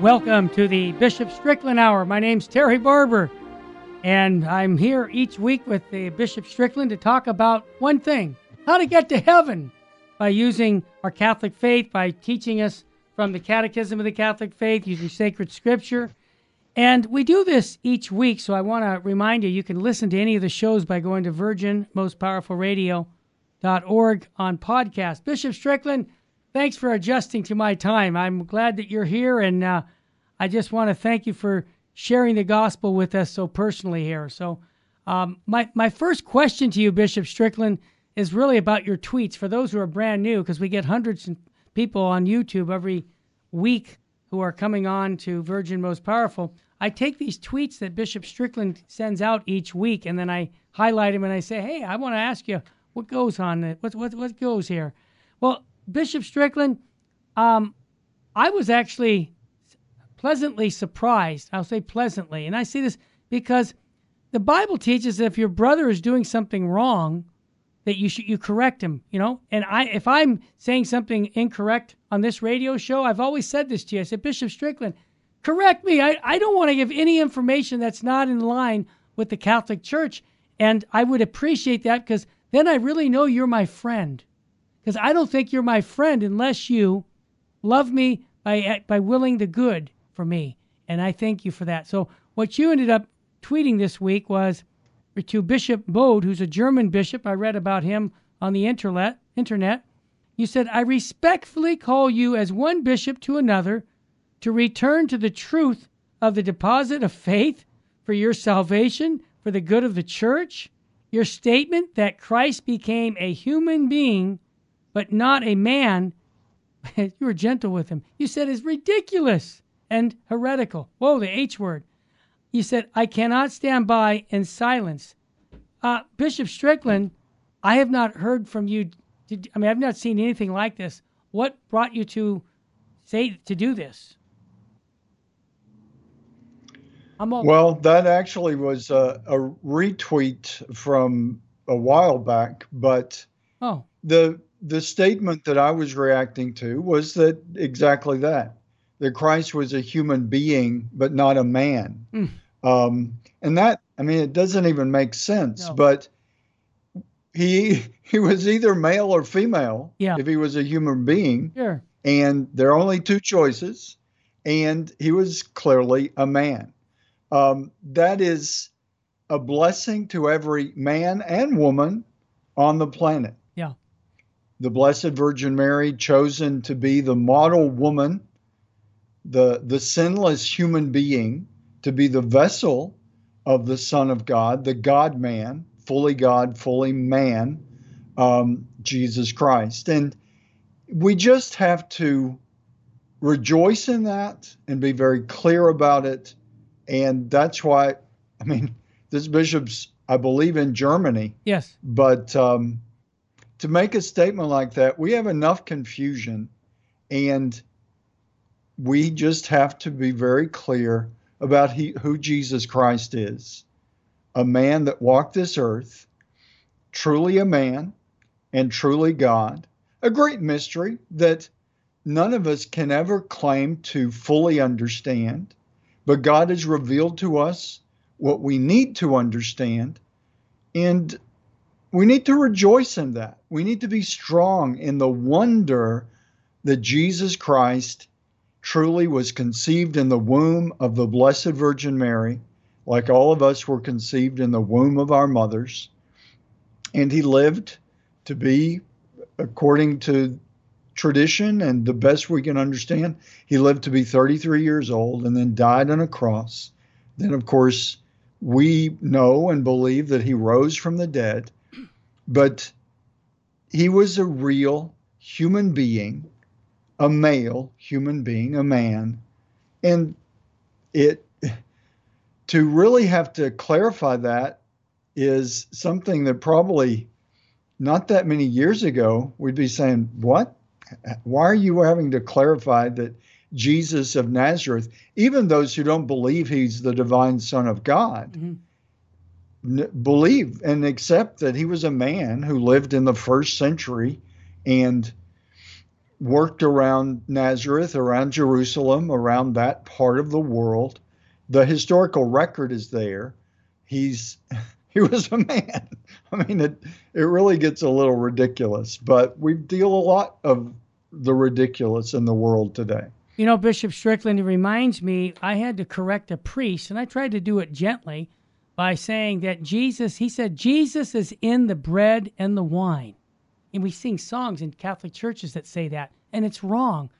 Welcome to the Bishop Strickland Hour. My name's Terry Barber, and I'm here each week with the Bishop Strickland to talk about one thing how to get to heaven by using our Catholic faith, by teaching us from the Catechism of the Catholic Faith, using sacred scripture. And we do this each week, so I want to remind you you can listen to any of the shows by going to virginmostpowerfulradio.org on podcast. Bishop Strickland, thanks for adjusting to my time. I'm glad that you're here, and uh, I just want to thank you for sharing the gospel with us so personally here. So, um, my my first question to you, Bishop Strickland, is really about your tweets. For those who are brand new, because we get hundreds of people on YouTube every week who are coming on to Virgin Most Powerful. I take these tweets that Bishop Strickland sends out each week, and then I highlight them and I say, "Hey, I want to ask you what goes on. What what what goes here?" Well, Bishop Strickland, um, I was actually pleasantly surprised. I'll say pleasantly. And I say this because the Bible teaches that if your brother is doing something wrong, that you should you correct him, you know? And I if I'm saying something incorrect on this radio show, I've always said this to you. I said, Bishop Strickland, correct me. I, I don't want to give any information that's not in line with the Catholic Church. And I would appreciate that because then I really know you're my friend because I don't think you're my friend unless you love me by eh, by willing the good for me, and I thank you for that. So what you ended up tweeting this week was to Bishop Bode, who's a German bishop. I read about him on the internet. Internet. You said, "I respectfully call you as one bishop to another to return to the truth of the deposit of faith for your salvation, for the good of the church." Your statement that Christ became a human being but not a man, you were gentle with him. You said is ridiculous and heretical. Whoa, the H word. You said, I cannot stand by in silence. Uh, Bishop Strickland, I have not heard from you. Did, I mean, I've not seen anything like this. What brought you to say to do this? well, that actually was a, a retweet from a while back, but oh. the the statement that I was reacting to was that exactly that that Christ was a human being but not a man. Mm. Um, and that I mean it doesn't even make sense. No. But he he was either male or female yeah. if he was a human being. Sure. And there are only two choices, and he was clearly a man. Um, that is a blessing to every man and woman on the planet the Blessed Virgin Mary chosen to be the model woman, the, the sinless human being, to be the vessel of the Son of God, the God man, fully God, fully man, um, Jesus Christ. And we just have to rejoice in that and be very clear about it. And that's why, I mean, this bishop's, I believe, in Germany. Yes. But um, to make a statement like that, we have enough confusion and we just have to be very clear about he, who Jesus Christ is a man that walked this earth, truly a man and truly God, a great mystery that none of us can ever claim to fully understand, but God has revealed to us what we need to understand. And we need to rejoice in that. We need to be strong in the wonder that Jesus Christ truly was conceived in the womb of the Blessed Virgin Mary, like all of us were conceived in the womb of our mothers. And he lived to be, according to tradition and the best we can understand, he lived to be 33 years old and then died on a cross. Then, of course, we know and believe that he rose from the dead but he was a real human being, a male human being, a man. And it to really have to clarify that is something that probably not that many years ago we'd be saying, What? Why are you having to clarify that Jesus of Nazareth, even those who don't believe he's the divine Son of God, mm-hmm believe and accept that he was a man who lived in the first century and worked around Nazareth, around Jerusalem, around that part of the world. The historical record is there. He's he was a man. I mean, it it really gets a little ridiculous, but we deal a lot of the ridiculous in the world today. You know, Bishop Strickland, it reminds me I had to correct a priest, and I tried to do it gently by saying that Jesus, he said, Jesus is in the bread and the wine. And we sing songs in Catholic churches that say that, and it's wrong.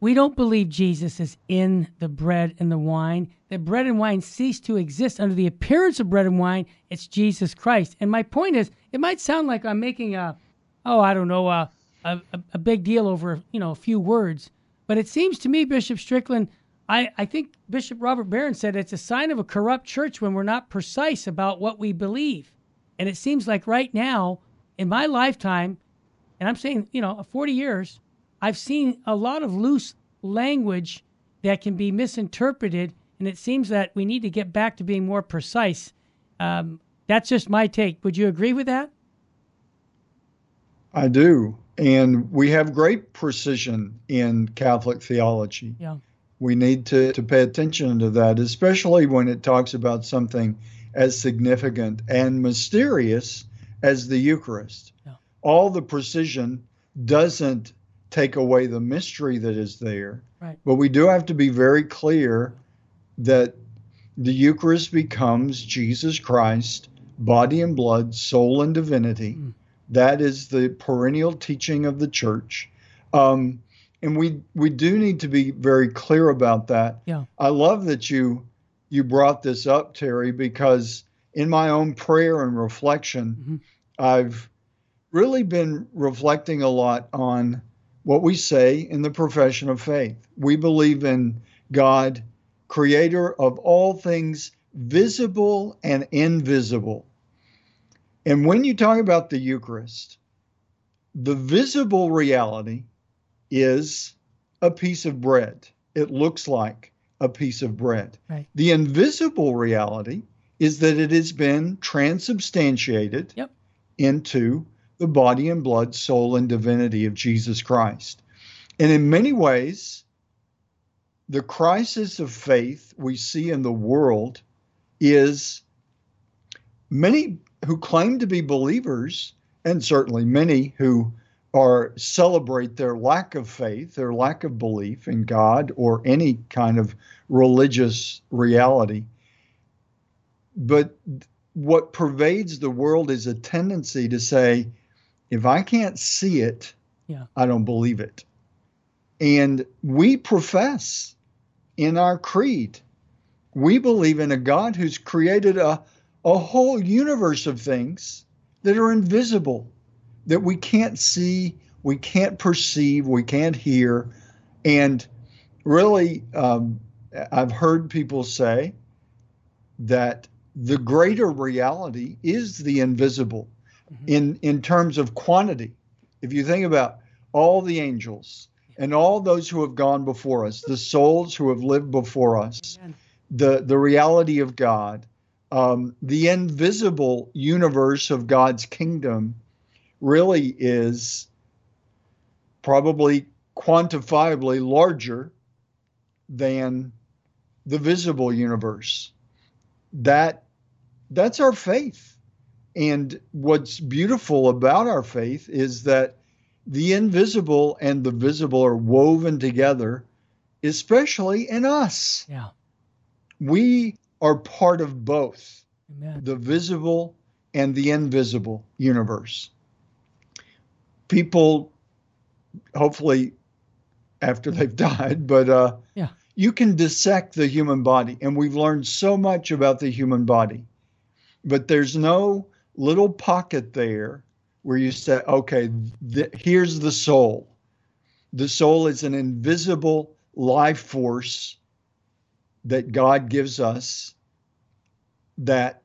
We don't believe Jesus is in the bread and the wine. That bread and wine cease to exist under the appearance of bread and wine. It's Jesus Christ. And my point is, it might sound like I'm making a, oh, I don't know, a, a, a big deal over, you know, a few words. But it seems to me, Bishop Strickland, I, I think Bishop Robert Barron said it's a sign of a corrupt church when we're not precise about what we believe. And it seems like right now, in my lifetime, and I'm saying, you know, 40 years, I've seen a lot of loose language that can be misinterpreted. And it seems that we need to get back to being more precise. Um, that's just my take. Would you agree with that? I do. And we have great precision in Catholic theology. Yeah we need to, to pay attention to that, especially when it talks about something as significant and mysterious as the Eucharist. Yeah. All the precision doesn't take away the mystery that is there, right. but we do have to be very clear that the Eucharist becomes Jesus Christ, body and blood, soul and divinity. Mm. That is the perennial teaching of the church. Um, and we we do need to be very clear about that. Yeah. I love that you you brought this up, Terry, because in my own prayer and reflection, mm-hmm. I've really been reflecting a lot on what we say in the profession of faith. We believe in God, creator of all things visible and invisible. And when you talk about the Eucharist, the visible reality is a piece of bread. It looks like a piece of bread. Right. The invisible reality is that it has been transubstantiated yep. into the body and blood, soul, and divinity of Jesus Christ. And in many ways, the crisis of faith we see in the world is many who claim to be believers, and certainly many who or celebrate their lack of faith, their lack of belief in God or any kind of religious reality. But what pervades the world is a tendency to say, if I can't see it, yeah. I don't believe it. And we profess in our creed, we believe in a God who's created a, a whole universe of things that are invisible that we can't see, we can't perceive, we can't hear. And really, um, I've heard people say that the greater reality is the invisible mm-hmm. in, in terms of quantity. If you think about all the angels and all those who have gone before us, the souls who have lived before us, the, the reality of God, um, the invisible universe of God's kingdom really is probably quantifiably larger than the visible universe. That that's our faith. And what's beautiful about our faith is that the invisible and the visible are woven together, especially in us. Yeah. We are part of both Amen. the visible and the invisible universe people hopefully after they've died, but uh, yeah. you can dissect the human body, and we've learned so much about the human body. But there's no little pocket there where you say, okay, th- here's the soul. The soul is an invisible life force that God gives us that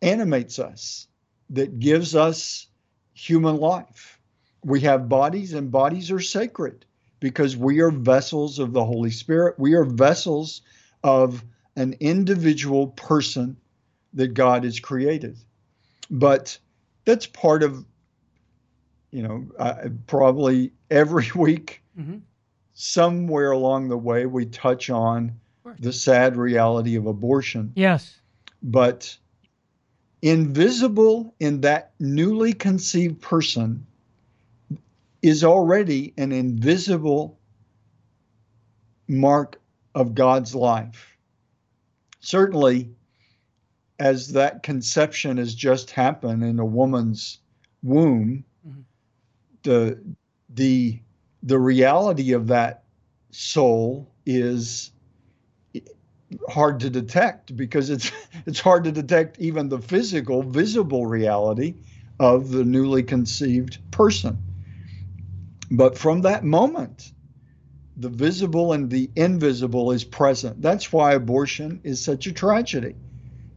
animates us, that gives us human life we have bodies, and bodies are sacred because we are vessels of the Holy Spirit. We are vessels of an individual person that God has created. But that's part of you know, I, probably every week, hmm somewhere along the way, we touch on the sad reality of abortion. Yes. But invisible in that newly conceived person is already an invisible mark of God's life. Certainly, as that conception has just happened in a woman's womb, Mhm. the the the reality of that soul is hard to detect because it's it's hard to detect even the physical visible reality of the newly conceived person but from that moment the visible and the invisible is present that's why abortion is such a tragedy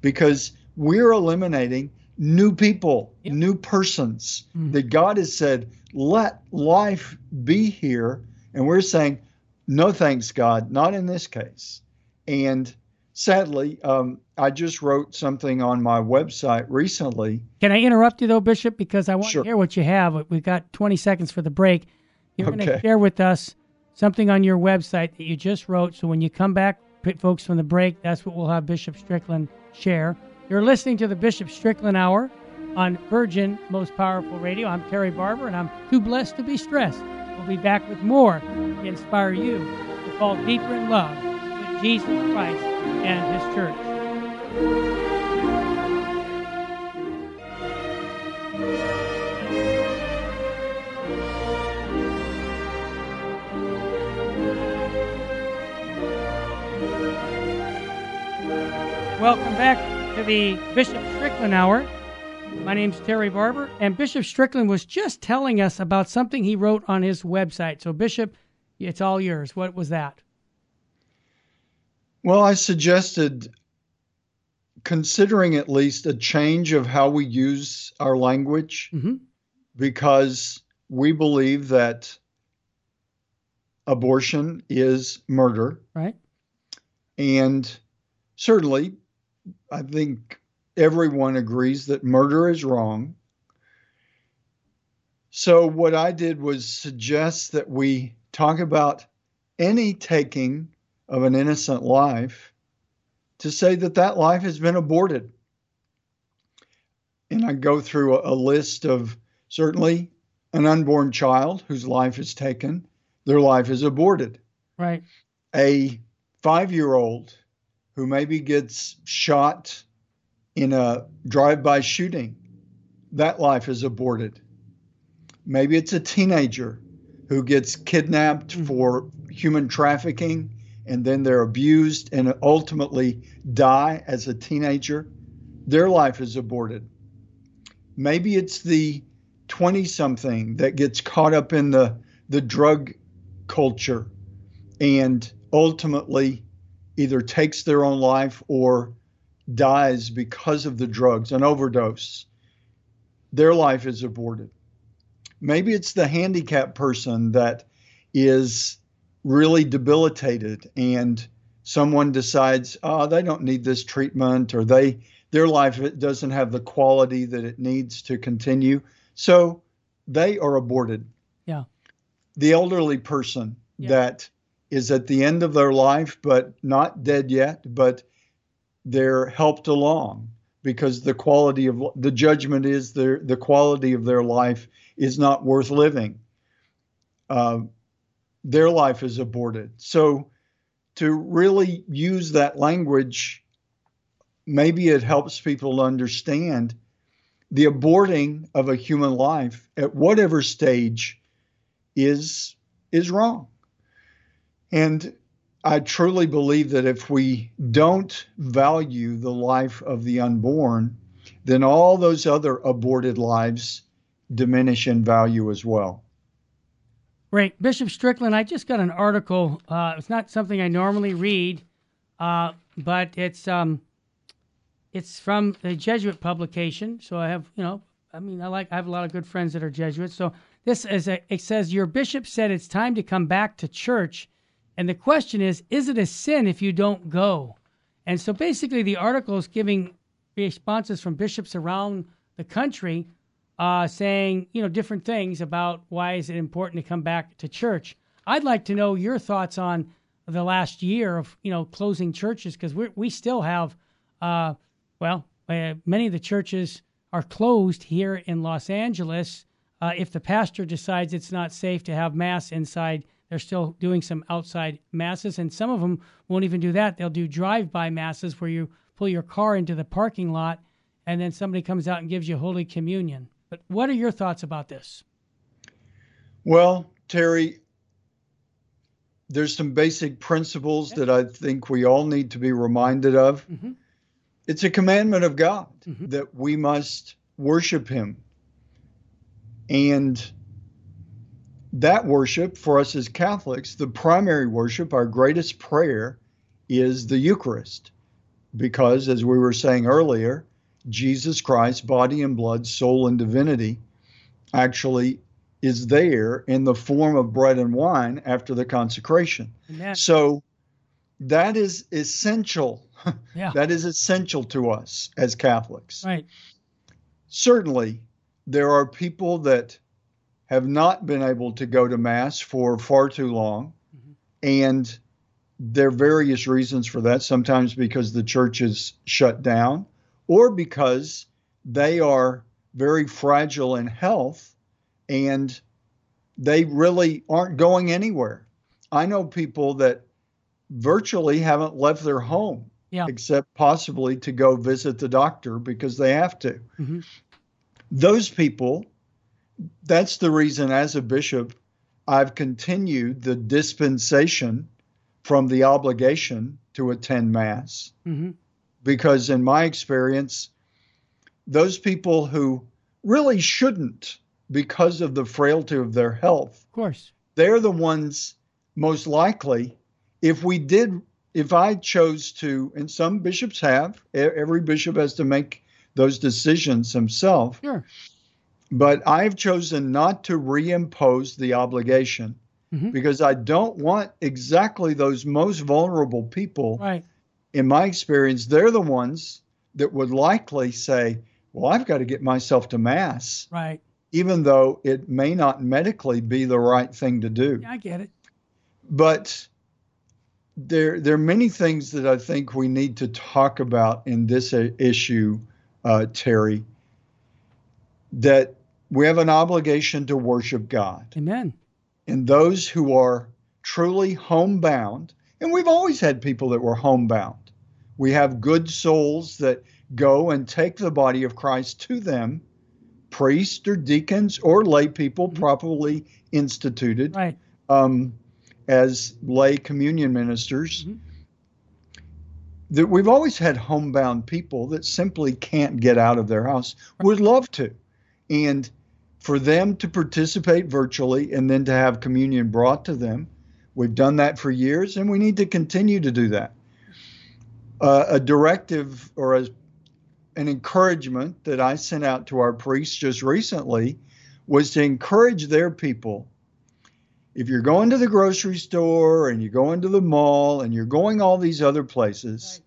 because we're eliminating new people Yep. new persons Mhm. that god has said let life be here and we're saying no thanks god not in this case and sadly, um, I just wrote something on my website recently. Can I interrupt you though, Bishop? Because I want Sure. to hear what you have. We've got 20 seconds for the break. You're going to share with us something on your website that you just wrote. So when you come back, folks, from the break, that's what we'll have Bishop Strickland share. You're listening to the Bishop Strickland Hour on Virgin Most Powerful Radio. I'm Terry Barber, and I'm too blessed to be stressed. We'll be back with more to inspire you to fall deeper in love with Jesus Christ and His church. Welcome back to the Bishop Strickland Hour. My name's Terry Barber, and Bishop Strickland was just telling us about something he wrote on his website. So, Bishop, it's all yours. What was that? Well, I suggested considering at least a change of how we use our language hmm because we believe that abortion is murder. Right? And certainly, I think everyone agrees that murder is wrong. So, what I did was suggest that we talk about any taking of an innocent life to say that that life has been aborted. And I go through a, a list of certainly an unborn child whose life is taken, their life is aborted Right. a five year old who maybe gets shot in a drive by shooting, that life is aborted. Maybe it's a teenager who gets kidnapped Mhm. for human trafficking and then they're abused and ultimately die as a teenager. Their life is aborted. Maybe it's the 20 something that gets caught up in the, the drug culture and ultimately either takes their own life or dies because of the drugs, an overdose. Their life is aborted. Maybe it's the handicapped person that is really debilitated and someone decides, oh, they don't need this treatment or they their life doesn't have the quality that it needs to continue. So they are aborted. Yeah. The elderly person Yeah. that is at the end of their life, but not dead yet, but they're helped along because the quality of the judgment is their the quality of their life is not worth living. Uh, their life is aborted. So to really use that language, maybe it helps people understand the aborting of a human life at whatever stage is is wrong. And I truly believe that if we don't value the life of the unborn, then all those other aborted lives diminish in value as well. Great. Bishop Strickland, I just got an article. Uh, it's not something I normally read, uh, but it's um, it's from a Jesuit publication. So I have, you know, I mean, I like I have a lot of good friends that are Jesuits. So this is a, it says your bishop said it's time to come back to church, and the question is, is it a sin if you don't go? And so basically, the article is giving responses from bishops around the country uh, saying you know different things about why is it important to come back to church. I'd like to know your thoughts on the last year of you know closing churches because we we still have uh, well uh, many of the churches are closed here in Los Angeles. Uh, if the pastor decides it's not safe to have mass inside, they're still doing some outside masses, and some of them won't even do that. They'll do drive-by masses where you pull your car into the parking lot, and then somebody comes out and gives you Holy Communion. But what are your thoughts about this? Well, Terry, there's some basic principles that I think we all need to be reminded of. Mm-hmm. It's a commandment of God mm-hmm. that we must worship Him. And that worship for us as Catholics, the primary worship, our greatest prayer, is the Eucharist. Because, as we were saying earlier, Jesus Christ, body and blood, soul and divinity, actually is there in the form of bread and wine after the consecration. Amen. So that is essential. Yeah. that is essential to us as Catholics. Right. Certainly, there are people that have not been able to go to Mass for far too long. Mm-hmm. And there are various reasons for that, sometimes because the church is shut down or because they are very fragile in health and they really aren't going anywhere. I know people that virtually haven't left their home yeah. except possibly to go visit the doctor because they have to. Mm-hmm. Those people, that's the reason as a bishop, I've continued the dispensation from the obligation to attend Mass. Mm-hmm because in my experience, those people who really shouldn't because of the frailty of their health, of course, they're the ones most likely. If we did, if I chose to, and some bishops have, every bishop has to make those decisions himself. Sure. But I've chosen not to reimpose the obligation mm-hmm. because I don't want exactly those most vulnerable people right in my experience, they're the ones that would likely say, Well, I've got to get myself to Mass. Right. Even though it may not medically be the right thing to do. I get it. But there, there are many things that I think we need to talk about in this issue, uh, Terry, that we have an obligation to worship God. Amen. And those who are truly homebound, and we've always had people that were homebound, we have good souls that go and take the body of Christ to them, priests or deacons or lay people mm-hmm. properly instituted right. um, as lay communion ministers. Mm-hmm. That we've always had homebound people that simply can't get out of their house, would love to. And for them to participate virtually and then to have communion brought to them, we've done that for years and we need to continue to do that uh, a directive or a, an encouragement that I sent out to our priests just recently was to encourage their people. If you're going to the grocery store and you're going to the mall and you're going all these other places, right.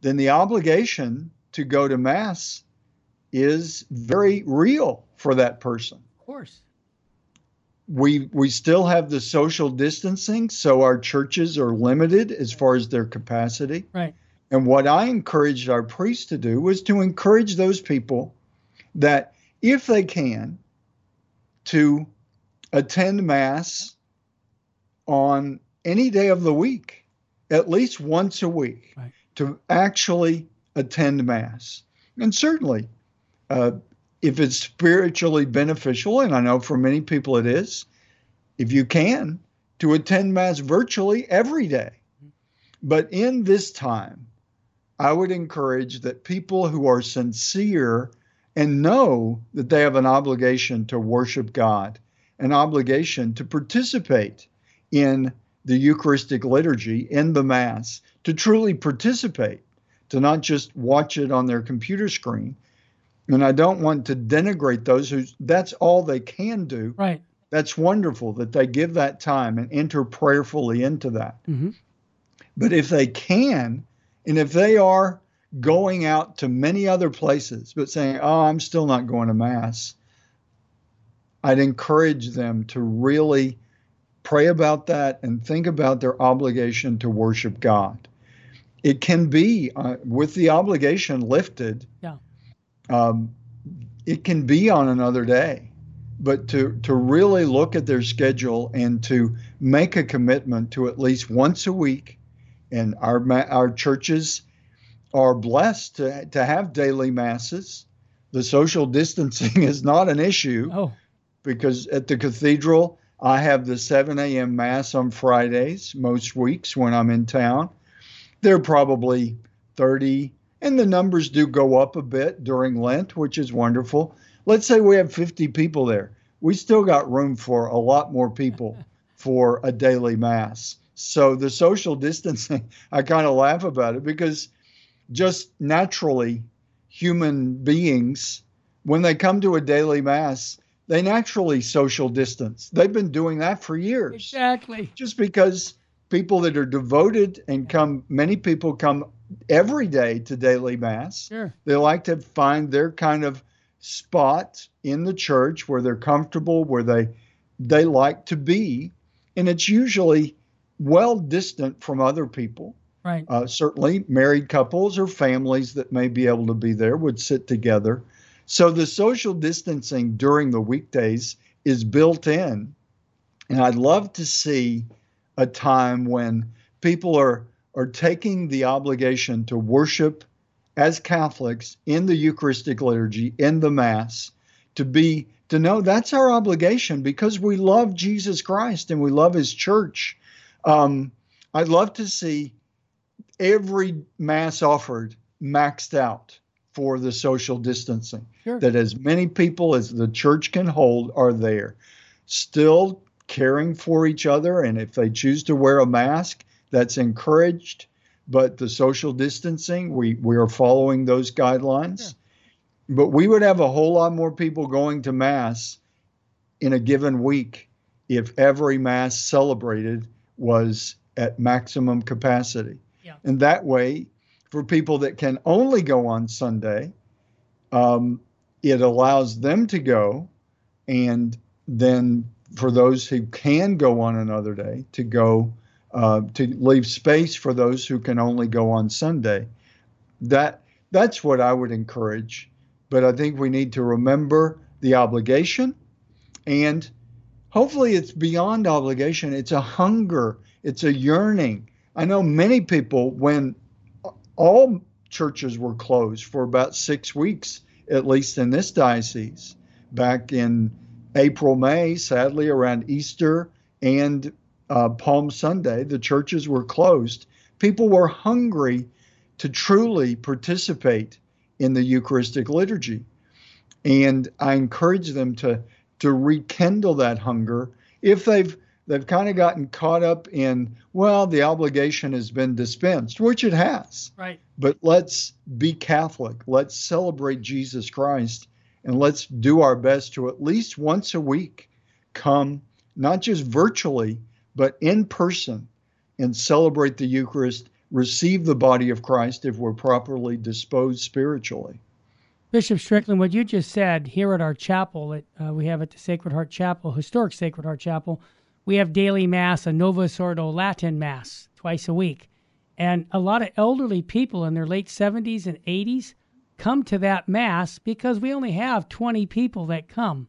then the obligation to go to Mass is very real for that person. Of course. We, we still have the social distancing, so our churches are limited as far as their capacity. Right. And what I encouraged our priests to do was to encourage those people that if they can, to attend Mass on any day of the week, at least once a week, right. to actually attend Mass. And certainly, uh, if it's spiritually beneficial, and I know for many people it is, if you can, to attend Mass virtually every day. But in this time, I would encourage that people who are sincere and know that they have an obligation to worship God, an obligation to participate in the Eucharistic liturgy, in the Mass, to truly participate, to not just watch it on their computer screen. And I don't want to denigrate those who that's all they can do. Right. That's wonderful that they give that time and enter prayerfully into that. Mm-hmm. But if they can, and if they are going out to many other places, but saying, oh, I'm still not going to Mass, I'd encourage them to really pray about that and think about their obligation to worship God. It can be uh, with the obligation lifted. Yeah. Um, it can be on another day, but to to really look at their schedule and to make a commitment to at least once a week, and our our churches are blessed to to have daily masses. The social distancing is not an issue. Oh. Because at the cathedral, I have the 7 a.m. Mass on Fridays most weeks when I'm in town. There are probably 30, and the numbers do go up a bit during Lent, which is wonderful. Let's say we have 50 people there. We still got room for a lot more people for a daily Mass. So the social distancing, I kind of laugh about it because just naturally, human beings, when they come to a daily Mass, they naturally social distance. They've been doing that for years. Exactly. Just because people that are devoted and come, many people come every day to daily mass. Sure. They like to find their kind of spot in the church where they're comfortable, where they they like to be, and it's usually well distant from other people. Right. Uh, certainly, married couples or families that may be able to be there would sit together. So the social distancing during the weekdays is built in. And I'd love to see a time when people are, are taking the obligation to worship as Catholics in the Eucharistic liturgy, in the Mass, to be to know that's our obligation because we love Jesus Christ and we love His church. Um, I'd love to see every Mass offered maxed out for the social distancing. Sure. That as many people as the church can hold are there, still caring for each other. And if they choose to wear a mask, that's encouraged. But the social distancing, we, we are following those guidelines. But we would have a whole lot more people going to Mass in a given week if every Mass celebrated was at maximum capacity. Yeah. And that way, for people that can only go on Sunday, um, it allows them to go. And then for those who can go on another day, to go uh, to leave space for those who can only go on Sunday. That that's what I would encourage. But I think we need to remember the obligation, and hopefully it's beyond obligation. It's a hunger. It's a yearning. I know many people when all churches were closed for about six weeks, at least in this diocese, back in April, May, sadly around Easter and uh, Palm Sunday, the churches were closed. People were hungry to truly participate in the Eucharistic liturgy. And I encourage them to, to rekindle that hunger if they've they've kind of gotten caught up in, well, the obligation has been dispensed, which it has. Right. But let's be Catholic. Let's celebrate Jesus Christ and let's do our best to at least once a week come, not just virtually, but in person and celebrate the Eucharist, receive the body of Christ if we're properly disposed spiritually. Bishop Strickland, what you just said here at our chapel that uh, we have at the Sacred Heart Chapel, historic Sacred Heart Chapel, we have daily mass, a Novus Ordo Latin mass twice a week. And a lot of elderly people in their late 70s and 80s come to that mass because we only have 20 people that come.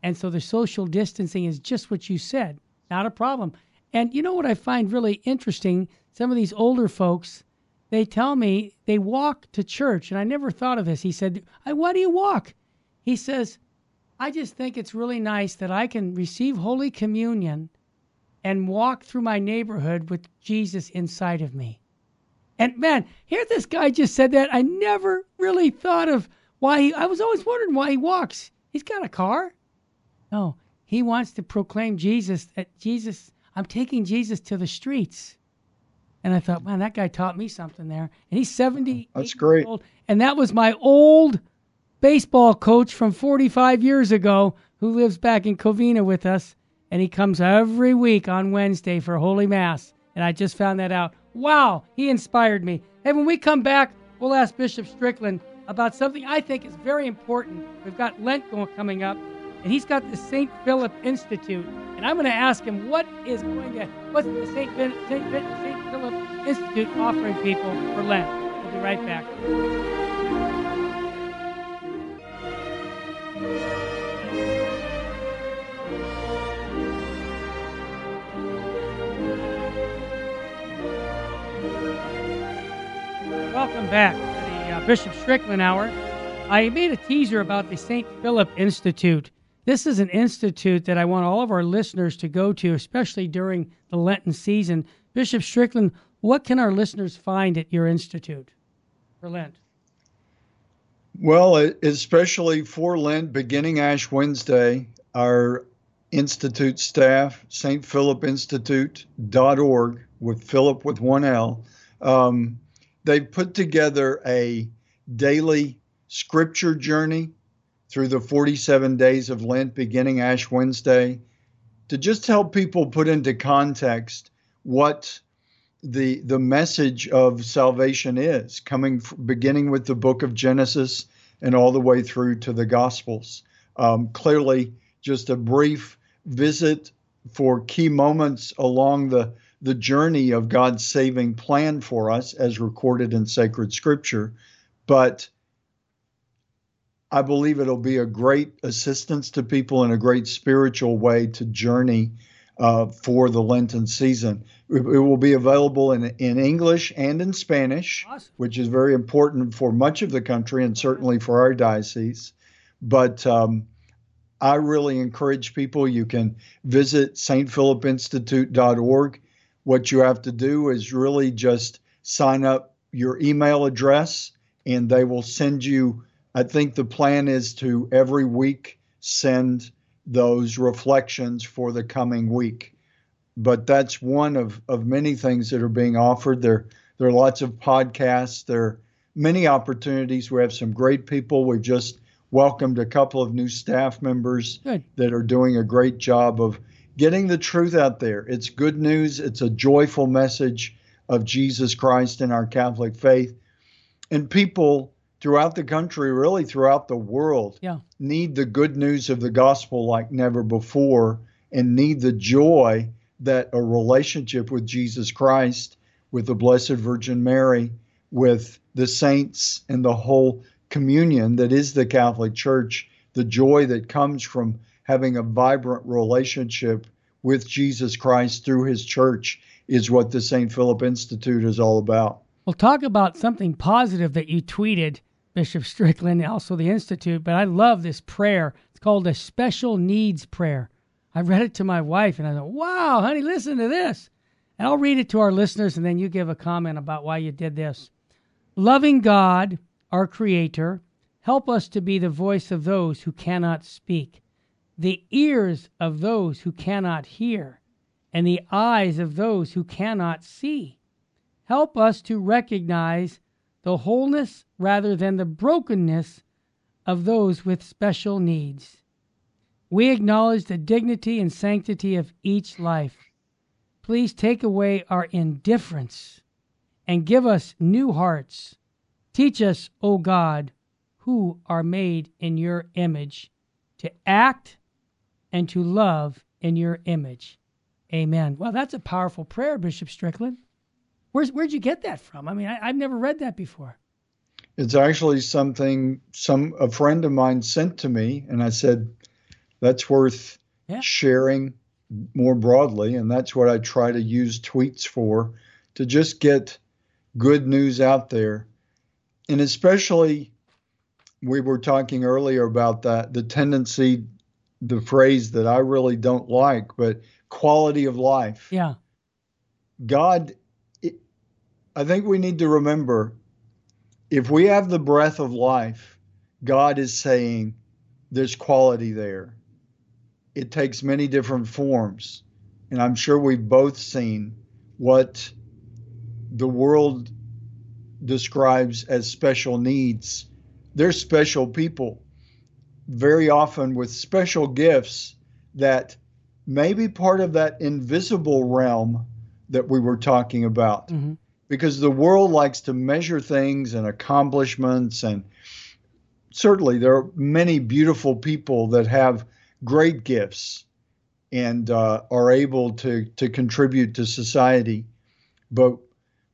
And so the social distancing is just what you said, not a problem. And you know what I find really interesting? Some of these older folks, they tell me they walk to church. And I never thought of this. He said, Why do you walk? He says, I just think it's really nice that I can receive Holy Communion and walk through my neighborhood with Jesus inside of me. And man, here this guy just said that. I never really thought of why he, I was always wondering why he walks. He's got a car. No, he wants to proclaim Jesus, that Jesus, I'm taking Jesus to the streets. And I thought, man, that guy taught me something there. And he's 70. That's great. Old, and that was my old baseball coach from 45 years ago who lives back in Covina with us. And he comes every week on Wednesday for Holy Mass. And I just found that out. Wow, he inspired me. Hey, when we come back, we'll ask Bishop Strickland about something I think is very important. We've got Lent going, coming up. and he's got the St. Philip Institute. And I'm going to ask him what is going to, what's the St. St. St. Institute offering people for Lent. We'll be right back. Welcome back to the uh, Bishop Strickland Hour. I made a teaser about the St. Philip Institute. This is an institute that I want all of our listeners to go to, especially during the Lenten season. Bishop Strickland, what can our listeners find at your institute for Lent? Well, especially for Lent, beginning Ash Wednesday, our institute staff, stphilipinstitute.org, with Philip with one L, um, they've put together a daily scripture journey through the 47 days of Lent beginning Ash Wednesday to just help people put into context what the the message of salvation is coming beginning with the book of Genesis and all the way through to the Gospels. Um, clearly, just a brief visit for key moments along the the journey of God's saving plan for us as recorded in sacred scripture. But I believe it'll be a great assistance to people in a great spiritual way to journey uh, for the Lenten season. It, it, will be available in, in English and in Spanish, awesome. which is very important for much of the country and certainly for our diocese. But um, I really encourage people, you can visit stphilipinstitute.org what you have to do is really just sign up your email address and they will send you. I think the plan is to every week send those reflections for the coming week. But that's one of, of many things that are being offered. There, there are lots of podcasts. There are many opportunities. We have some great people. We've just welcomed a couple of new staff members Good. that are doing a great job of getting the truth out there. It's good news, it's a joyful message of Jesus Christ in our Catholic faith. And people throughout the country, really throughout the world, yeah. need the good news of the gospel like never before and need the joy that a relationship with Jesus Christ, with the Blessed Virgin Mary, with the saints and the whole communion that is the Catholic Church, the joy that comes from having a vibrant relationship with Jesus Christ through his church is what the St. Philip Institute is all about. Well, talk about something positive that you tweeted, Bishop Strickland, also the Institute, but I love this prayer. It's called a special needs prayer. I read it to my wife and I thought, wow, honey, listen to this. And I'll read it to our listeners and then you give a comment about why you did this. Loving God, our Creator, help us to be the voice of those who cannot speak the ears of those who cannot hear, and the eyes of those who cannot see. Help us to recognize the wholeness rather than the brokenness of those with special needs. We acknowledge the dignity and sanctity of each life. Please take away our indifference and give us new hearts. Teach us, O God, who are made in your image, to act and to love in your image. Amen. Well, that's a powerful prayer, Bishop Strickland. Where's, where'd you get that from? I mean, I, have never read that before. It's actually something some a friend of mine sent to me, and I said, "That's worth yeah. sharing more broadly." And that's what I try to use tweets for, to just get good news out there, and especially we were talking earlier about that the tendency the phrase that I really don't like, but quality of life. Yeah. God, I think we need to remember if we have the breath of life, God is saying there's quality there. It takes many different forms. And I'm sure we've both seen what the world describes as special needs. They're special people very often with special gifts that may be part of that invisible realm that we were talking about. Mm-hmm. Because the world likes to measure things and accomplishments, and certainly there are many beautiful people that have great gifts and uh, are able to to contribute to society. But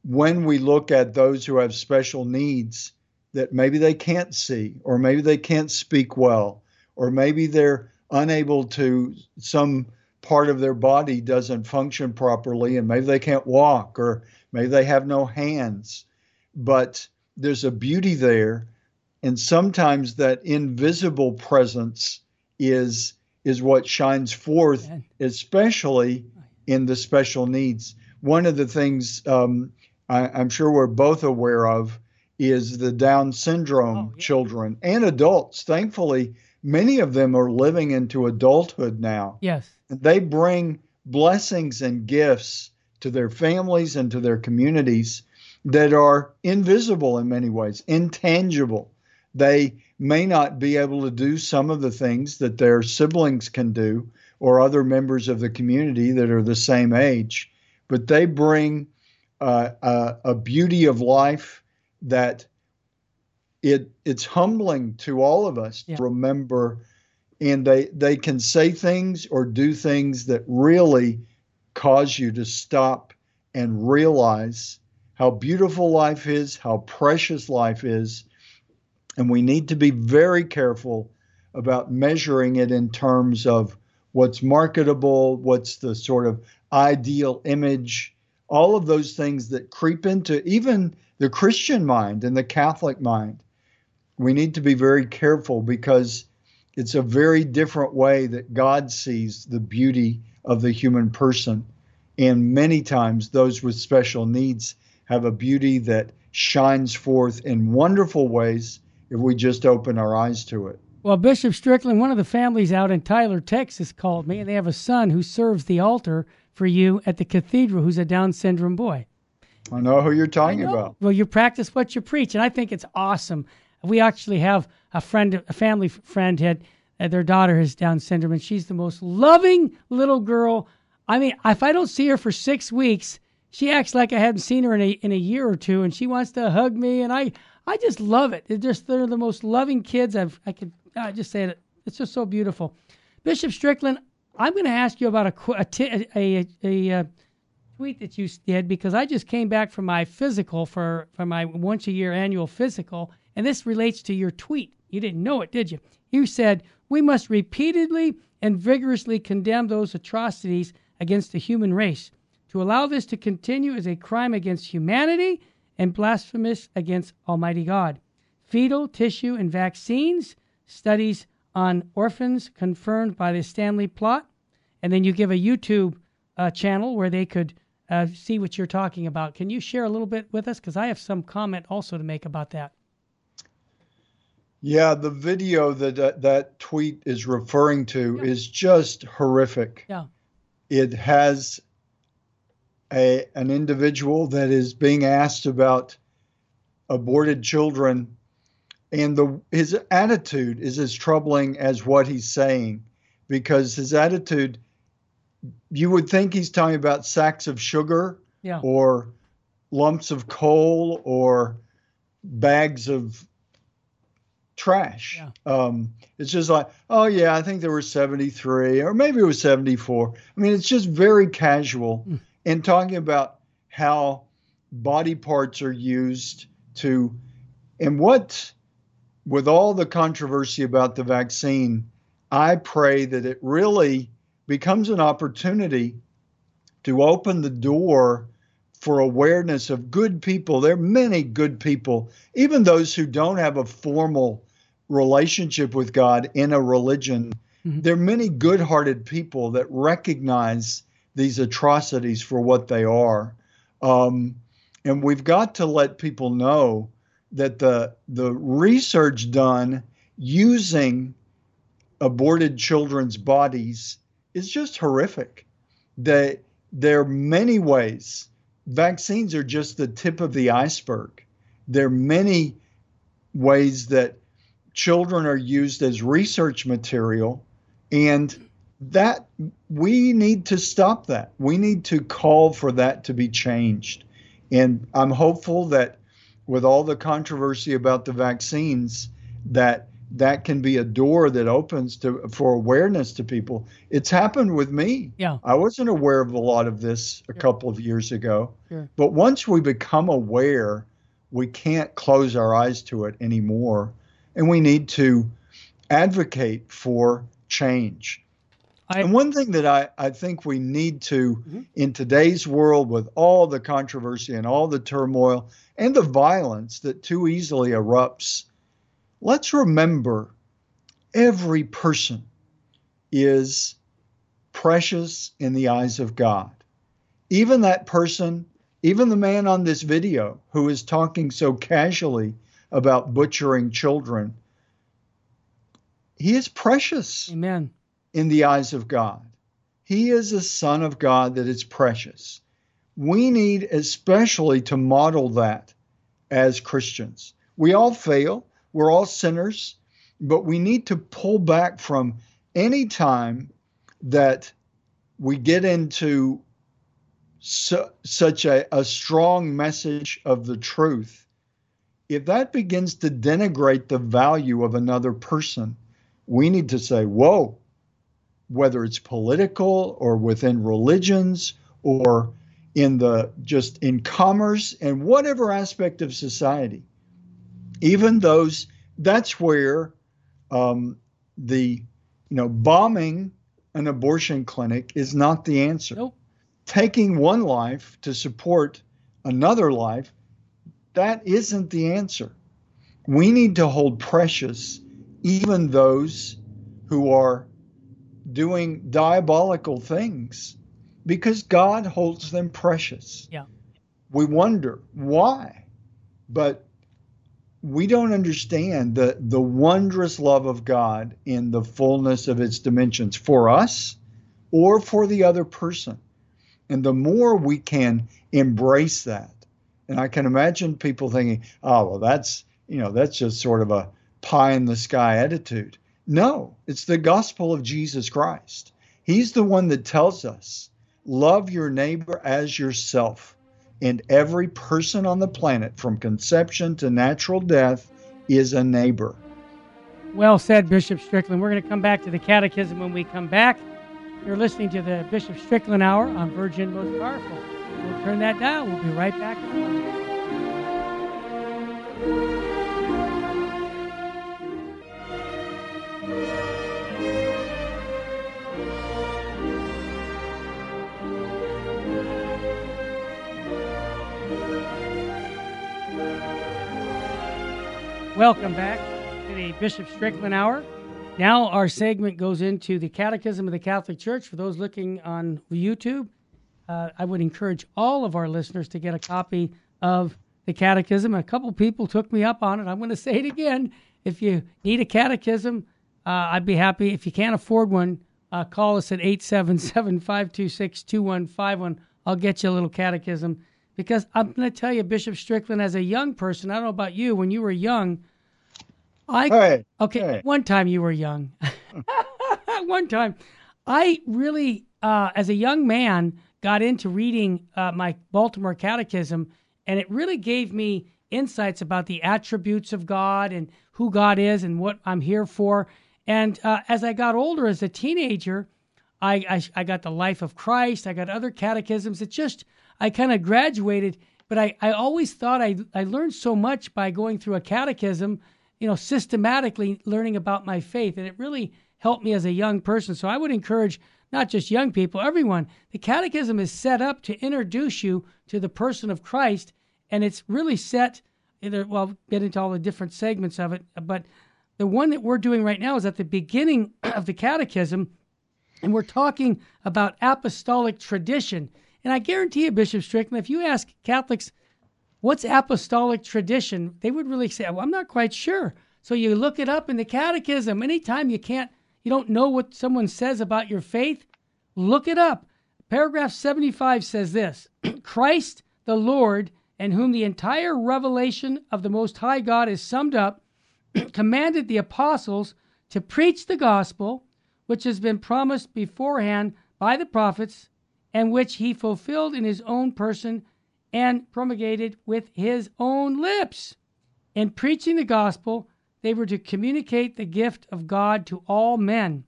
when we look at those who have special needs that maybe they can't see, or maybe they can't speak well, or maybe they're unable to some part of their body doesn't function properly and maybe they can't walk or maybe they have no hands but there's a beauty there. And sometimes that invisible presence is is what shines forth especially in the special needs. One of the things um, I, am sure we're both aware of is the down syndrome oh, yeah. children and adults. Thankfully many of them are living into adulthood now. Yes. They bring blessings and gifts to their families and to their communities that are invisible in many ways, intangible. They may not be able to do some of the things that their siblings can do or other members of the community that are the same age, but they bring uh, a, a beauty of life that it it's humbling to all of us yeah. to remember and they they can say things or do things that really cause you to stop and realize how beautiful life is, how precious life is. And we need to be very careful about measuring it in terms of what's marketable, what's the sort of ideal image, all of those things that creep into even the Christian mind and the Catholic mind. We need to be very careful because it's a very different way that God sees the beauty of the human person. And many times, those with special needs have a beauty that shines forth in wonderful ways if we just open our eyes to it. Well, Bishop Strickland, one of the families out in Tyler, Texas, called me, and they have a son who serves the altar for you at the cathedral who's a Down syndrome boy. I know who you're talking about. Well, you practice what you preach, and I think it's awesome. We actually have a friend, a family friend, had uh, their daughter has Down syndrome, and she's the most loving little girl. I mean, if I don't see her for six weeks, she acts like I hadn't seen her in a in a year or two, and she wants to hug me, and I I just love it. They're just they're the most loving kids I've I could I just say it. It's just so beautiful. Bishop Strickland, I'm going to ask you about a tweet that you did because I just came back from my physical for for my once a year annual physical, and this relates to your tweet. You didn't know it, did you? You said we must repeatedly and vigorously condemn those atrocities against the human race. To allow this to continue is a crime against humanity and blasphemous against Almighty God. Fetal tissue and vaccines, studies on orphans confirmed by the Stanley plot. And then you give a YouTube uh, channel where they could uh, see what you're talking about. Can you share a little bit with us? Because I have some comment also to make about that. Yeah, the video that uh, that tweet is referring to yeah. is just horrific. Yeah. It has a, an individual that is being asked about aborted children and the his attitude is as troubling as what he's saying because his attitude you would think he's talking about sacks of sugar yeah. or lumps of coal or bags of trash. Yeah. Um, it's just like, oh yeah, I think there were 73 or maybe it was 74. I mean, it's just very casual. Mm and talking about how body parts are used to, and what, with all the controversy about the vaccine, I pray that it really becomes an opportunity to open the door for awareness of good people. There are many good people, even those who don't have a formal relationship with God in a religion. Mm-hmm. There are many good hearted people that recognize these atrocities for what they are. Um, and we've got to let people know that the the research done using aborted children's bodies is just horrific. That there are many ways. Vaccines are just the tip of the iceberg. There are many ways that children are used as research material, and that we need to stop that. We need to call for that to be changed. And I'm hopeful that with all the controversy about the vaccines, that that can be a door that opens to for awareness to people. It's happened with me. Yeah. I wasn't aware of a lot of this a Sure. couple of years ago. Sure. But once we become aware, we can't close our eyes to it anymore. And we need to advocate for change. I, And one thing that I, I think we need to, Mhm. in today's world with all the controversy and all the turmoil and the violence that too easily erupts, let's remember every person is precious in the eyes of God. Even that person, even the man on this video who is talking so casually about butchering children, he is precious amen. in the eyes of God. He is a son of God that is precious. We need especially to model that as Christians. We all fail, we're all sinners, but we need to pull back from any time that we get into su- such a, a strong message of the truth. If that begins to denigrate the value of another person, we need to say, whoa, whether it's political or within religions or in the just in commerce and whatever aspect of society even those that's where um, the you know bombing an abortion clinic is not the answer Nope. taking one life to support another life that isn't the answer we need to hold precious even those who are doing diabolical things because God holds them precious. Yeah. We wonder why, but we don't understand the, the wondrous love of God in the fullness of its dimensions for us or for the other person. And the more we can embrace that, and I can imagine people thinking, oh, well, that's, you know, that's just sort of a pie in the sky attitude. No, it's the gospel of Jesus Christ. He's the one that tells us, love your neighbor as yourself. And every person on the planet, from conception to natural death, is a neighbor. Well said, Bishop Strickland. We're going to come back to the catechism when we come back. You're listening to the Bishop Strickland Hour on Virgin Most Powerful. We'll turn that down. We'll be right back. Welcome back to the Bishop Strickland Hour. Now our segment goes into the Catechism of the Catholic Church. For those looking on YouTube, uh, I would encourage all of our listeners to get a copy of the Catechism. A couple people took me up on it. I'm going to say it again. If you need a catechism, uh, I'd be happy. If you can't afford one, uh, call us at 877 526 2151. I'll get you a little catechism. Because I'm going to tell you, Bishop Strickland, as a young person, I don't know about you, when you were young, I Hey, Okay, Hey. one time you were young. one time, I really, uh, as a young man, got into reading uh, my Baltimore Catechism, and it really gave me insights about the attributes of God and who God is and what I'm here for. And uh, as I got older, as a teenager, I, I I got the Life of Christ. I got other catechisms. It just I kind of graduated, but I, I always thought I I learned so much by going through a catechism, you know, systematically learning about my faith, and it really helped me as a young person. So I would encourage not just young people, everyone. The catechism is set up to introduce you to the person of Christ, and it's really set. Either, well, get into all the different segments of it, but the one that we're doing right now is at the beginning of the catechism and we're talking about apostolic tradition. And I guarantee you, Bishop Strickland, if you ask Catholics, what's apostolic tradition, they would really say, well, I'm not quite sure. So you look it up in the catechism. Anytime you can't, you don't know what someone says about your faith, look it up. Paragraph 75 says this Christ the Lord, in whom the entire revelation of the Most High God is summed up, commanded the apostles to preach the gospel, which has been promised beforehand by the prophets, and which he fulfilled in his own person and promulgated with his own lips. In preaching the gospel, they were to communicate the gift of God to all men.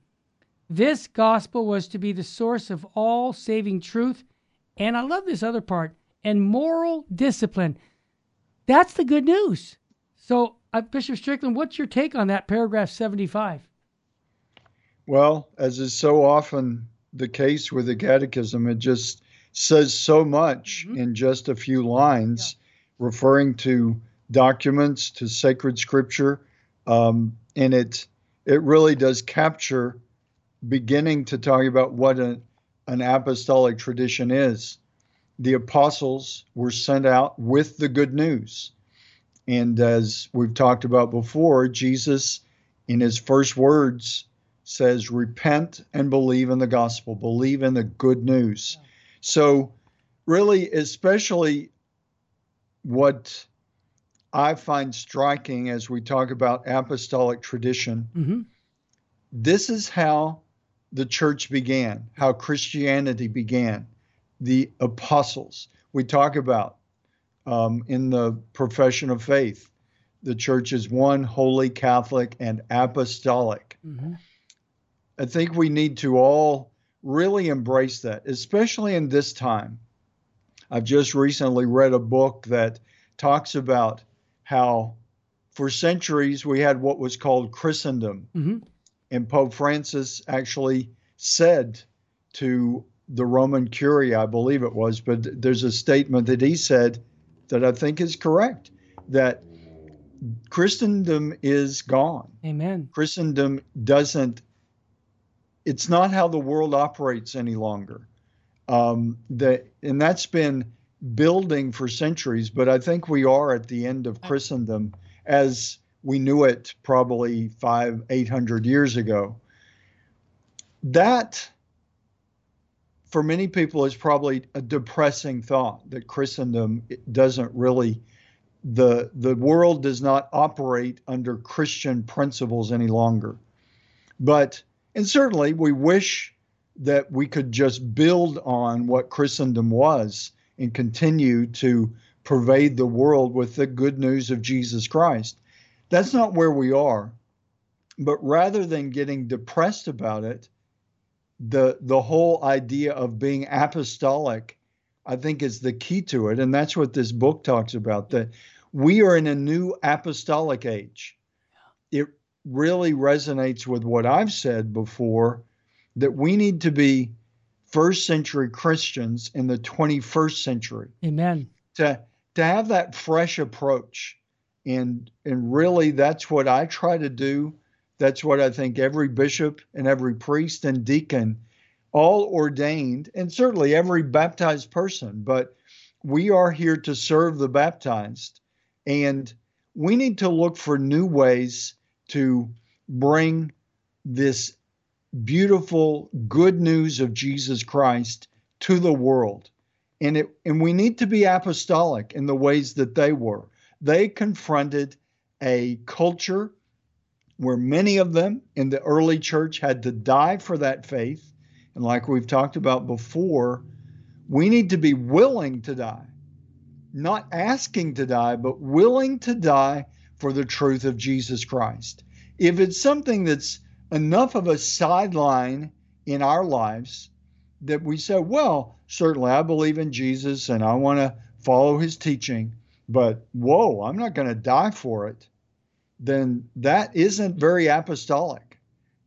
This gospel was to be the source of all saving truth. And I love this other part and moral discipline. That's the good news. So, uh, Bishop Strickland, what's your take on that paragraph 75? Well, as is so often the case with the Catechism, it just says so much mm-hmm. in just a few lines, yeah. referring to documents, to sacred scripture, um, and it it really does capture beginning to talk about what a, an apostolic tradition is. The apostles were sent out with the good news. And as we've talked about before, Jesus, in his first words, says, Repent and believe in the gospel, believe in the good news. So, really, especially what I find striking as we talk about apostolic tradition, mm-hmm. this is how the church began, how Christianity began, the apostles. We talk about um, in the profession of faith. The church is one, holy, Catholic, and apostolic. Mm-hmm. I think we need to all really embrace that, especially in this time. I've just recently read a book that talks about how for centuries we had what was called Christendom. Mm-hmm. And Pope Francis actually said to the Roman Curia, I believe it was, but there's a statement that he said that I think is correct that Christendom is gone. Amen. Christendom doesn't it's not how the world operates any longer. Um, the, and that's been building for centuries, but I think we are at the end of Christendom as we knew it probably five, eight hundred years ago. That, for many people, is probably a depressing thought that Christendom doesn't really the the world does not operate under Christian principles any longer. But and certainly, we wish that we could just build on what Christendom was and continue to pervade the world with the good news of Jesus Christ. That's not where we are. But rather than getting depressed about it, the the whole idea of being apostolic, I think, is the key to it. And that's what this book talks about, that we are in a new apostolic age. It really resonates with what I've said before that we need to be first century Christians in the 21st century. Amen. To to have that fresh approach. And and really that's what I try to do. That's what I think every bishop and every priest and deacon all ordained and certainly every baptized person, but we are here to serve the baptized and we need to look for new ways to bring this beautiful good news of Jesus Christ to the world. And it and we need to be apostolic in the ways that they were. They confronted a culture where many of them in the early church had to die for that faith. And like we've talked about before, we need to be willing to die. Not asking to die, but willing to die for the truth of Jesus Christ. If it's something that's enough of a sideline in our lives that we say, well, certainly I believe in Jesus and I want to follow his teaching, but whoa, I'm not going to die for it, then that isn't very apostolic.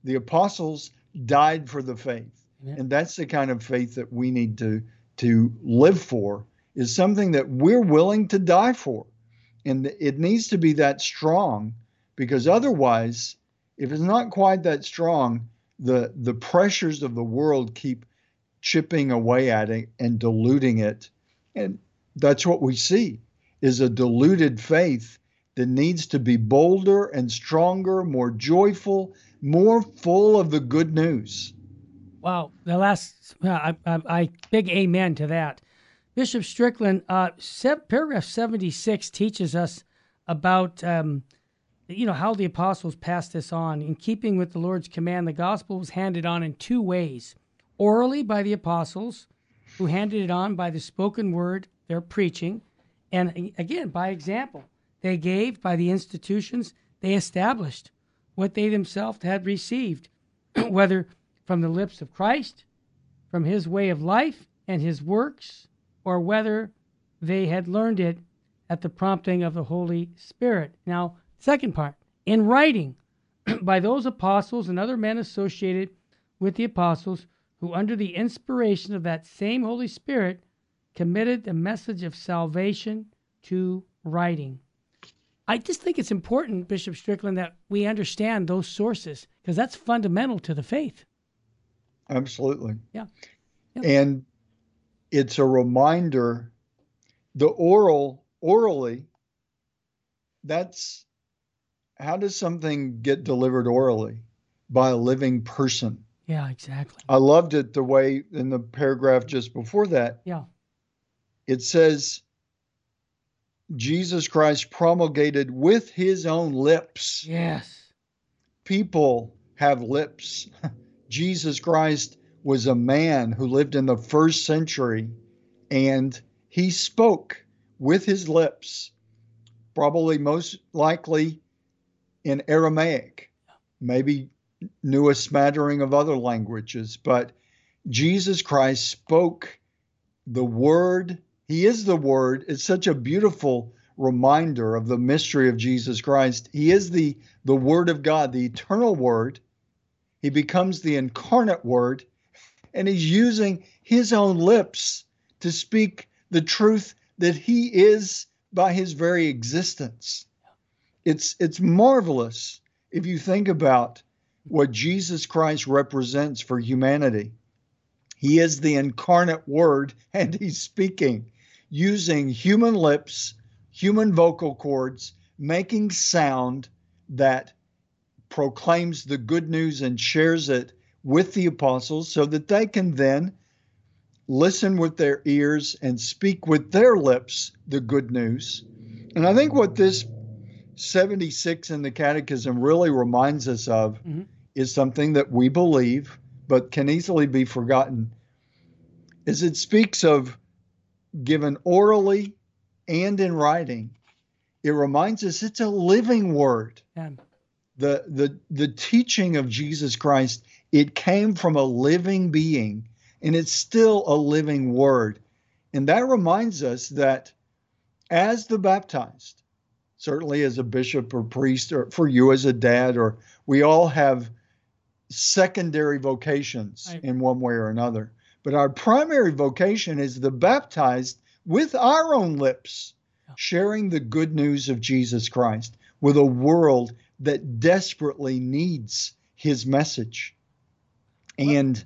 The apostles died for the faith. Yeah. And that's the kind of faith that we need to to live for is something that we're willing to die for. And it needs to be that strong because otherwise, if it's not quite that strong, the the pressures of the world keep chipping away at it and diluting it. And that's what we see is a diluted faith that needs to be bolder and stronger, more joyful, more full of the good news. Wow, the last uh, I, I, I big amen to that. Bishop Strickland, uh, paragraph 76 teaches us about, um, you know, how the apostles passed this on. In keeping with the Lord's command, the gospel was handed on in two ways orally by the apostles, who handed it on by the spoken word, their preaching, and again, by example. They gave by the institutions they established what they themselves had received, whether from the lips of Christ, from his way of life and his works, or whether they had learned it at the prompting of the Holy Spirit. Now, second part, in writing by those apostles and other men associated with the apostles who, under the inspiration of that same Holy Spirit, committed the message of salvation to writing. I just think it's important, Bishop Strickland, that we understand those sources because that's fundamental to the faith. Absolutely. Yeah. yeah. And it's a reminder the oral, orally, that's how does something get delivered orally? By a living person. Yeah, exactly. I loved it the way in the paragraph just before that. Yeah. It says, Jesus Christ promulgated with his own lips. Yes. People have lips. Jesus Christ was a man who lived in the first century and he spoke with his lips, probably most likely in Aramaic, maybe knew a smattering of other languages, but Jesus Christ spoke the Word. He is the Word. It's such a beautiful reminder of the mystery of Jesus Christ. He is the, the Word of God, the eternal Word. He becomes the incarnate Word, and he's using his own lips to speak the truth that he is by his very existence. It's it's marvelous if you think about what Jesus Christ represents for humanity. He is the incarnate word and he's speaking using human lips, human vocal cords, making sound that proclaims the good news and shares it with the apostles so that they can then listen with their ears and speak with their lips the good news. And I think what this 76 in the Catechism really reminds us of mm-hmm. is something that we believe but can easily be forgotten is it speaks of given orally and in writing it reminds us it's a living word yeah. the the the teaching of Jesus Christ it came from a living being and it's still a living word and that reminds us that as the baptized certainly as a bishop or priest, or for you as a dad, or we all have secondary vocations right. in one way or another. But our primary vocation is the baptized with our own lips, sharing the good news of Jesus Christ with a world that desperately needs his message. And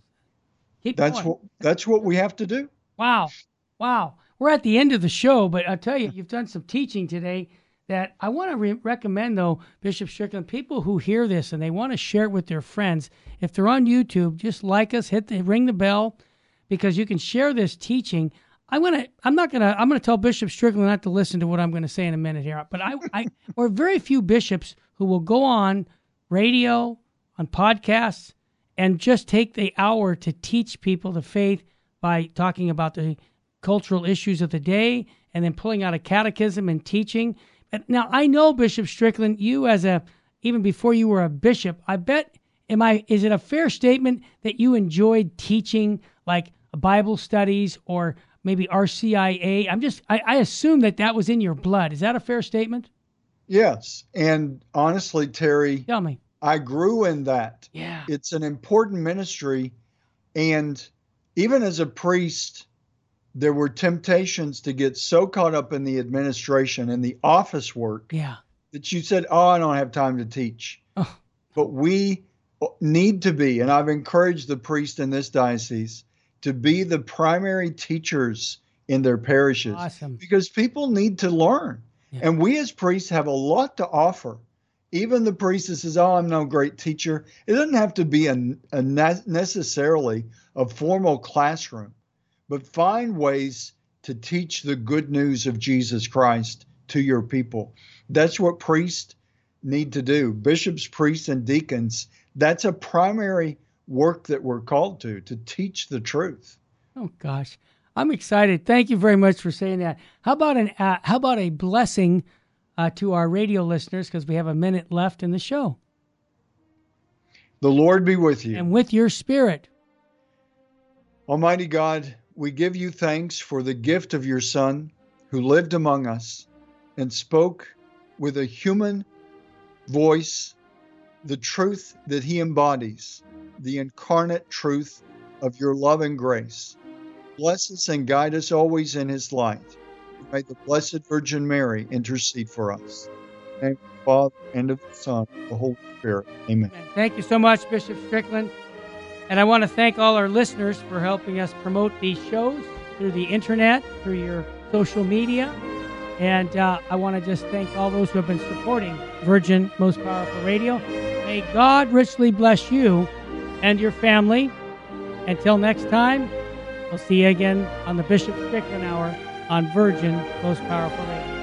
Keep that's going. what that's what we have to do. Wow. Wow. We're at the end of the show, but I'll tell you, you've done some teaching today that I want to re- recommend, though, Bishop Strickland, people who hear this and they want to share it with their friends, if they're on YouTube, just like us, hit the ring the bell, because you can share this teaching. I'm gonna, I'm not gonna, I'm gonna tell Bishop Strickland not to listen to what I'm gonna say in a minute here. But I, I, or very few bishops who will go on radio, on podcasts, and just take the hour to teach people the faith by talking about the cultural issues of the day and then pulling out a catechism and teaching. Now I know Bishop Strickland, you as a even before you were a bishop, I bet am I is it a fair statement that you enjoyed teaching like Bible studies or maybe RCIA? I'm just I, I assume that that was in your blood. Is that a fair statement? Yes, and honestly, Terry, tell me, I grew in that. Yeah, it's an important ministry, and even as a priest, there were temptations to get so caught up in the administration and the office work yeah. that you said, Oh, I don't have time to teach. Oh. But we need to be, and I've encouraged the priest in this diocese to be the primary teachers in their parishes awesome. because people need to learn. Yeah. And we as priests have a lot to offer. Even the priest that says, Oh, I'm no great teacher, it doesn't have to be a, a necessarily a formal classroom but find ways to teach the good news of Jesus Christ to your people. That's what priests need to do. Bishops, priests, and deacons, that's a primary work that we're called to, to teach the truth. Oh, gosh. I'm excited. Thank you very much for saying that. How about an uh, how about a blessing uh, to our radio listeners because we have a minute left in the show. The Lord be with you. And with your spirit. Almighty God, we give you thanks for the gift of your Son who lived among us and spoke with a human voice the truth that he embodies, the incarnate truth of your love and grace. Bless us and guide us always in his light. May the Blessed Virgin Mary intercede for us. In the Father, and of the Son, and the Holy Spirit. Amen. Thank you so much, Bishop Strickland. And I want to thank all our listeners for helping us promote these shows through the internet, through your social media. And uh, I want to just thank all those who have been supporting Virgin Most Powerful Radio. May God richly bless you and your family. Until next time, we'll see you again on the Bishop Strickland Hour on Virgin Most Powerful Radio.